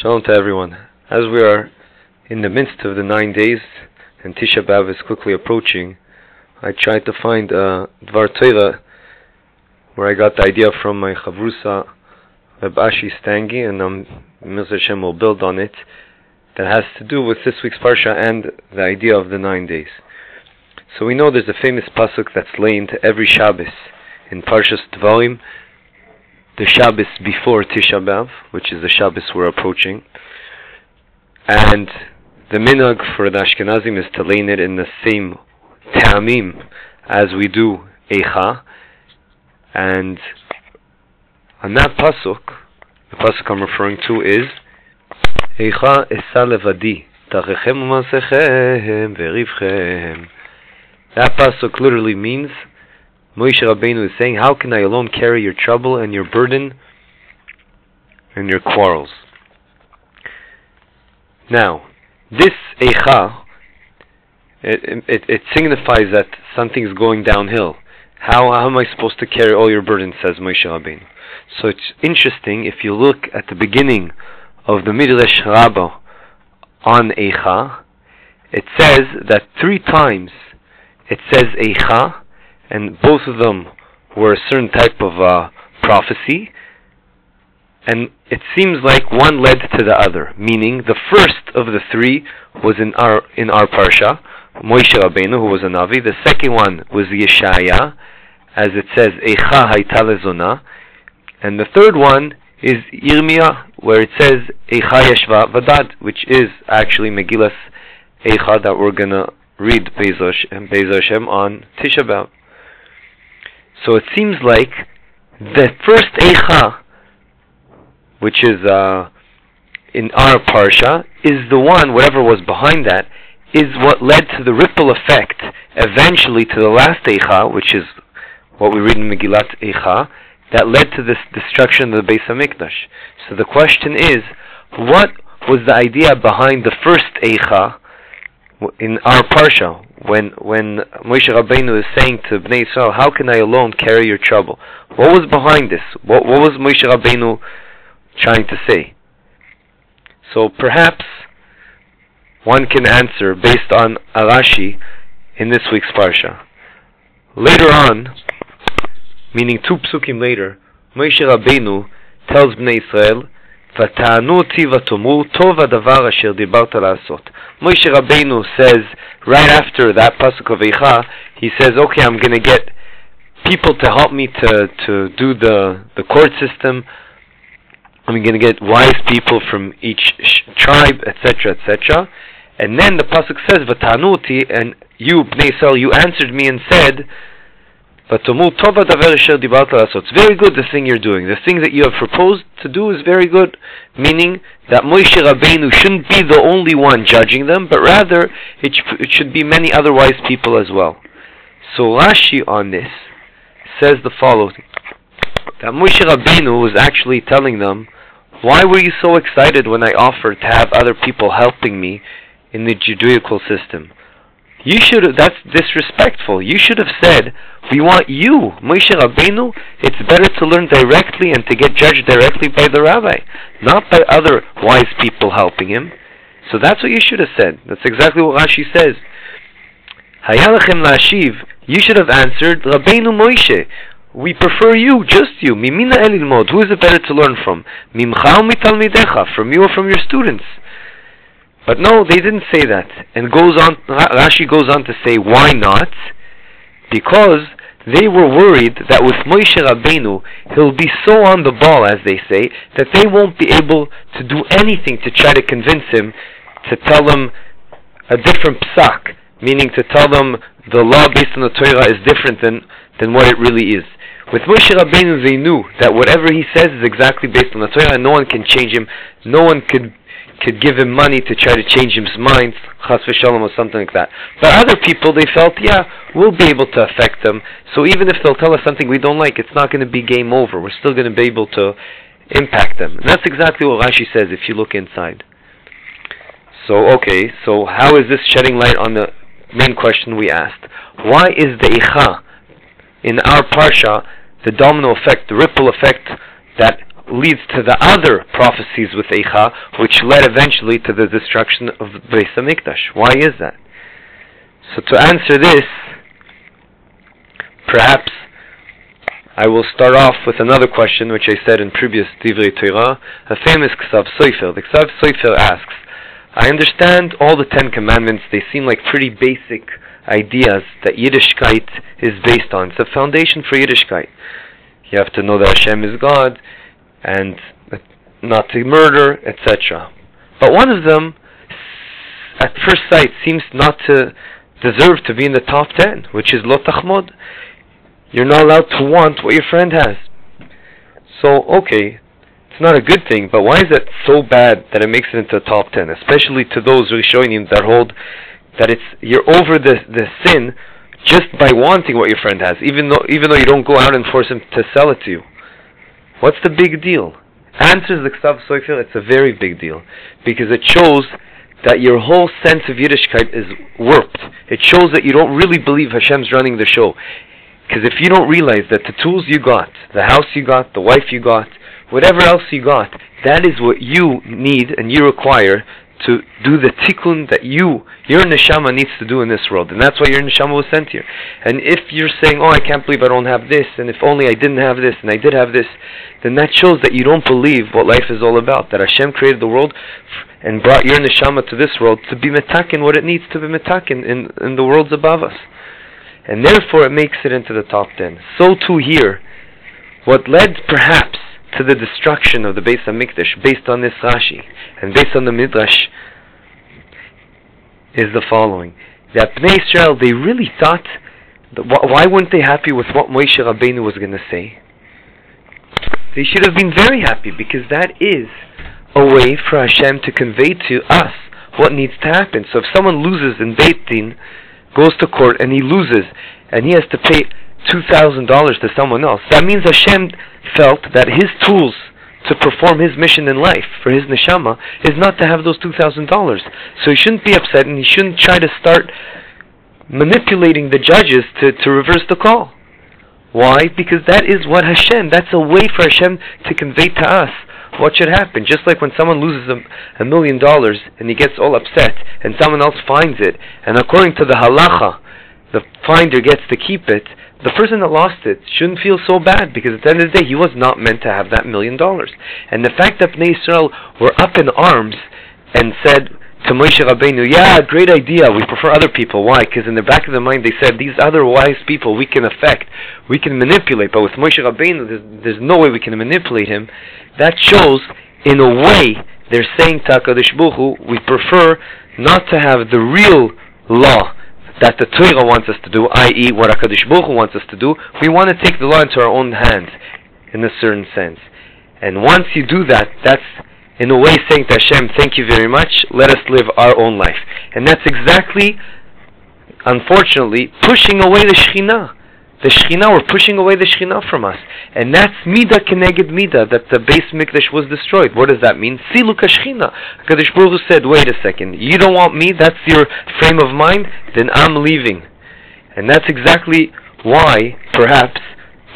Shalom to everyone. As we are in the midst of the nine days and Tisha B'Av is quickly approaching, I tried to find a Dvar Torah where I got the idea from my Chavrusa Reb Ashi Stangi and um, Mr. Will build on it that has to do with this week's Parsha and the idea of the nine days. So we know there's a famous pasuk that's laid every Shabbos in Parshas Dvarim the Shabbos before Tisha B'Av, which is the Shabbos we're approaching. And the minhag for the Ashkenazim is to lay it in the same ta'amim as we do Eicha. And on that pasuk, the pasuk I'm referring to is Eicha esa levadi tachechem u'masechem ve'rivchem. That pasuk literally means Moshe Rabbeinu is saying, How can I alone carry your trouble and your burden and your quarrels? Now, this Eicha, it, it, it signifies that something is going downhill. How, how am I supposed to carry all your burdens, says Moshe Rabbeinu. So it's interesting, if you look at the beginning of the Midrash Rabbah on Eicha, it says that three times it says Eicha, and both of them were a certain type of uh, prophecy, and it seems like one led to the other. Meaning, the first of the three was in our in our parsha, Moshe Rabbeinu, who was a navi. The second one was Yeshaya, as it says, Eicha hayta lezona, and the third one is Yirmiyah, where it says Eicha yeshva vadad, which is actually Megillas Eicha that we're gonna read Beis Hashem on Tisha B'av. So it seems like the first Eicha, which is uh, in our Parsha, is the one, whatever was behind that, is what led to the ripple effect eventually to the last Eicha, which is what we read in Megillat Eicha, that led to this destruction of the Beis Hamikdash. So the question is, what was the idea behind the first Eicha in our Parsha? When when Moshe Rabbeinu is saying to Bnei Israel, "How can I alone carry your trouble?" What was behind this? What what was Moshe Rabbeinu trying to say? So perhaps one can answer based on a Rashi in this week's parsha. Later on, meaning two psukim later, Moshe Rabbeinu tells Bnei Israel ותענו אותי ותאמרו, טוב הדבר אשר דיברת לעשות. Moshe Rabbeinu says, right after that pasuk of Eicha, he says, okay, I'm going to get people to help me to, to do the, the court system. I'm going to get wise people from each tribe, etc., etc. And then the pasuk says, "Vatanuti," and you, Bnei Israel, you answered me and said, it's very good the thing you're doing. The thing that you have proposed to do is very good. Meaning that Moshe Rabbeinu shouldn't be the only one judging them, but rather it, sh- it should be many other wise people as well. So Rashi on this says the following. That Moshe Rabbeinu was actually telling them, why were you so excited when I offered to have other people helping me in the Judaical system? You should have, that's disrespectful. You should have said, we want you, Moshe Rabbeinu. It's better to learn directly and to get judged directly by the rabbi, not by other wise people helping him. So that's what you should have said. That's exactly what Rashi says. Hayalachem lashiv. You should have answered, Rabbeinu Moshe. We prefer you, just you. Mimina elilmod. Who is it better to learn from? Mimcha mitalmidecha. From you or from your students? But no, they didn't say that. And goes on, Rashi goes on to say, why not? Because they were worried that with Moshe Rabbeinu, he'll be so on the ball, as they say, that they won't be able to do anything to try to convince him to tell them a different psak, meaning to tell them the law based on the Torah is different than, than what it really is. With Moshe Rabbeinu, they knew that whatever he says is exactly based on the Torah, and no one can change him. No one could could give him money to try to change his mind, chas v'shalom or something like that. But other people, they felt, yeah, we'll be able to affect them. So even if they'll tell us something we don't like, it's not going to be game over. We're still going to be able to impact them. And that's exactly what Rashi says if you look inside. So, okay, so how is this shedding light on the main question we asked? Why is the Eicha in our Parsha, the domino effect, the ripple effect that leads to the other prophecies with Eicha, which led eventually to the destruction of Beis Hamikdash. Why is that? So to answer this, perhaps I will start off with another question, which I said in previous Divrei Torah, a famous Ksav Sofer. The Ksav Sofer asks, I understand all the Ten Commandments, they seem like pretty basic ideas that Yiddishkeit is based on. It's the foundation for Yiddishkeit. You have to know that Hashem is God, and not to murder, etc. But one of them, at first sight, seems not to deserve to be in the top ten, which is Lo Tachmod. You're not allowed to want what your friend has. So, okay, it's not a good thing, but why is it so bad that it makes it into the top ten? Especially to those Rishonim that hold that it's you're over the the sin just by wanting what your friend has, even though even though you don't go out and force him to sell it to you. What's the big deal? Answers the Ksav Sofer, it's a very big deal because it shows that your whole sense of Yiddishkeit is warped. It shows that you don't really believe Hashem's running the show. Because if you don't realize that the tools you got, the house you got, the wife you got, whatever else you got, that is what you need and you require to do the tikkun that you, your neshama needs to do in this world. And that's why your neshama was sent here. And if you're saying, oh, I can't believe I don't have this, and if only I didn't have this, and I did have this, then that shows that you don't believe what life is all about. That Hashem created the world and brought your neshama to this world to be metakin what it needs to be metakin in, in the worlds above us and therefore it makes it into the top ten. So too here, what led perhaps to the destruction of the Beis Hamikdash, based on this Rashi and based on the Midrash, is the following: that Bnei Israel they really thought, that why weren't they happy with what Moshe Rabbeinu was going to say? They should have been very happy because that is a way for Hashem to convey to us what needs to happen. So if someone loses in Beit Din, goes to court and he loses, and he has to pay two thousand dollars to someone else. That means Hashem felt that his tools to perform his mission in life for his neshama is not to have those two thousand dollars. So he shouldn't be upset, and he shouldn't try to start manipulating the judges to, to reverse the call. Why? Because that is what Hashem, that's a way for Hashem to convey to us what should happen. Just like when someone loses a, a million dollars and he gets all upset and someone else finds it, and according to the halacha, the finder gets to keep it, the person that lost it shouldn't feel so bad because at the end of the day he was not meant to have that million dollars. And the fact that Bnei Israel were up in arms and said, to Moshe Rabbeinu, yeah, great idea. We prefer other people. Why? Because in the back of their mind they said these other wise people we can affect, we can manipulate. But with Moshe Rabbeinu, there's, there's no way we can manipulate him. That shows, in a way, they're saying to Hakadosh Baruch we prefer not to have the real law that the Torah wants us to do, i.e., what Hakadosh Baruch wants us to do. We want to take the law into our own hands, in a certain sense. And once you do that, that's in a way saying to Hashem, thank you very much, let us live our own life. And that's exactly, unfortunately, pushing away the Shekhinah. The Shekhinah, we're pushing away the Shekhinah from us. And that's Mida Keneged Mida, that the Beis Mikdash was destroyed. What does that mean? Siluk Shekhinah. Kadosh Baruch Hu said, wait a second, you don't want me, that's your frame of mind, then I'm leaving. And that's exactly why, perhaps,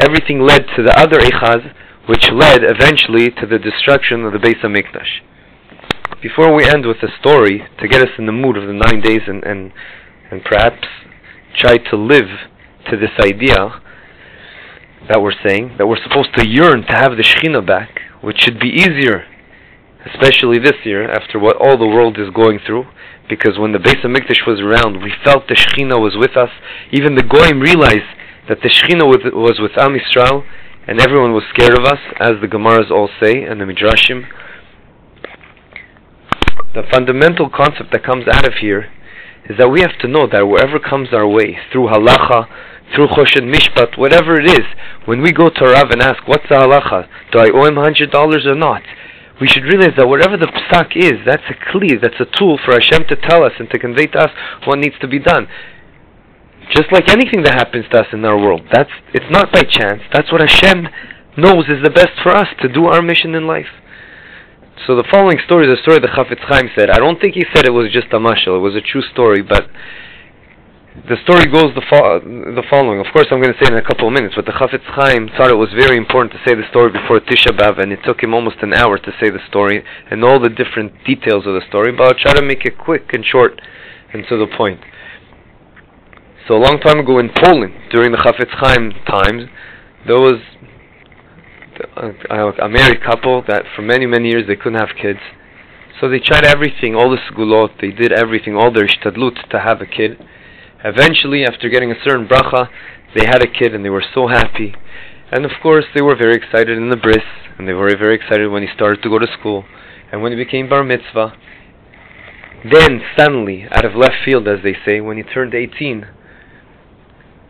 everything led to the other Eichaz, which led eventually to the destruction of the Beis Hamikdash. Before we end with the story, to get us in the mood of the nine days and, and, and perhaps try to live to this idea that we're saying, that we're supposed to yearn to have the Shekhinah back, which should be easier, especially this year, after what all the world is going through, because when the Beis Hamikdash was around, we felt the Shekhinah was with us. Even the Goyim realized that the Shekhinah was with Am Yisrael, and everyone was scared of us, as the Gemaras all say, and the Midrashim. The fundamental concept that comes out of here is that we have to know that wherever comes our way, through halacha, through choshen mishpat, whatever it is, when we go to Rav and ask, what's the halacha? Do I owe him hundred dollars or not? We should realize that whatever the psak is, that's a kli, that's a tool for Hashem to tell us and to convey to us what needs to be done. Just like anything that happens to us in our world, that's it's not by chance. That's what Hashem knows is the best for us to do our mission in life. So the following story is a story that Chafetz Chaim said. I don't think he said it was just a mashal; it was a true story. But the story goes the, fo- the following. Of course, I'm going to say it in a couple of minutes, but the Chafetz Chaim thought it was very important to say the story before Tisha B'Av, and it took him almost an hour to say the story and all the different details of the story. But I'll try to make it quick and short and to the point. So a long time ago in Poland, during the Chafetz Chaim times, there was a, a married couple that for many many years they couldn't have kids. So they tried everything, all the sgulot, they did everything, all their shtadlut to have a kid Eventually, after getting a certain bracha, they had a kid and they were so happy. And of course, they were very excited in the bris, and they were very, very excited when he started to go to school, and when he became bar mitzvah. Then, suddenly, out of left field, as they say, when he turned 18,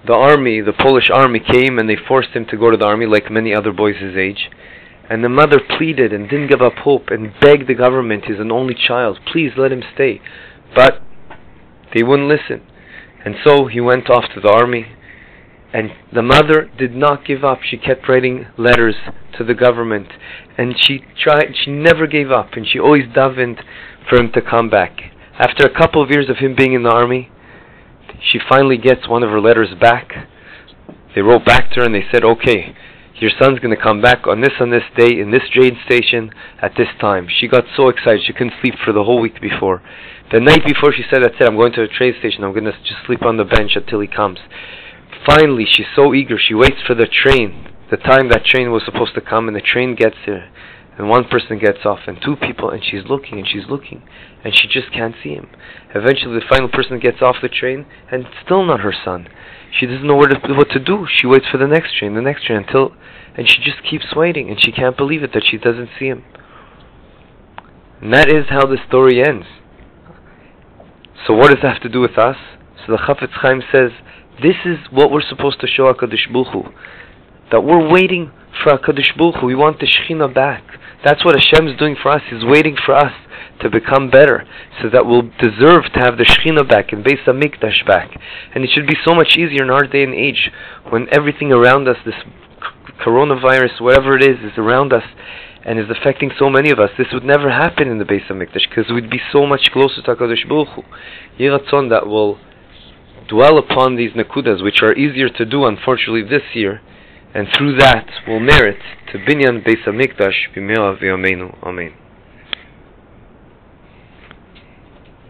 the army, the Polish army came and they forced him to go to the army like many other boys his age. And the mother pleaded and didn't give up hope and begged the government, he's an only child, please let him stay. But they wouldn't listen. And so he went off to the army, and the mother did not give up. She kept writing letters to the government, and she tried. She never gave up, and she always davened for him to come back. After a couple of years of him being in the army, she finally gets one of her letters back. They wrote back to her and they said, "Okay, your son's going to come back on this on this day in this train station at this time." She got so excited she couldn't sleep for the whole week before. The night before she said, that's it, I'm going to a train station, I'm going to just sleep on the bench until he comes. Finally, she's so eager, she waits for the train, the time that train was supposed to come, and the train gets there, and one person gets off, and two people, and she's looking, and she's looking, and she just can't see him. Eventually, the final person gets off the train, and still not her son. She doesn't know to, what to do. She waits for the next train, the next train, until, and she just keeps waiting, and she can't believe it that she doesn't see him. And that is how the story ends. So what does that have to do with us? So the Chafetz Chaim says, this is what we're supposed to show HaKadosh Baruch Hu. That we're waiting for HaKadosh Baruch Hu. We want the Shekhinah back. That's what Hashem is doing for us. He's waiting for us to become better, so that we'll deserve to have the Shekhinah back and Beis Hamikdash back. And it should be so much easier in our day and age when everything around us, this coronavirus, whatever it is, is around us, and is affecting so many of us. This would never happen in the Beis Hamikdash because we'd be so much closer to Hakadosh Baruch Hu. Yiratzon that will dwell upon these nakudas, which are easier to do, unfortunately, this year, and through that will merit to binyan Beis Hamikdash bimheira v'yameinu. Amen.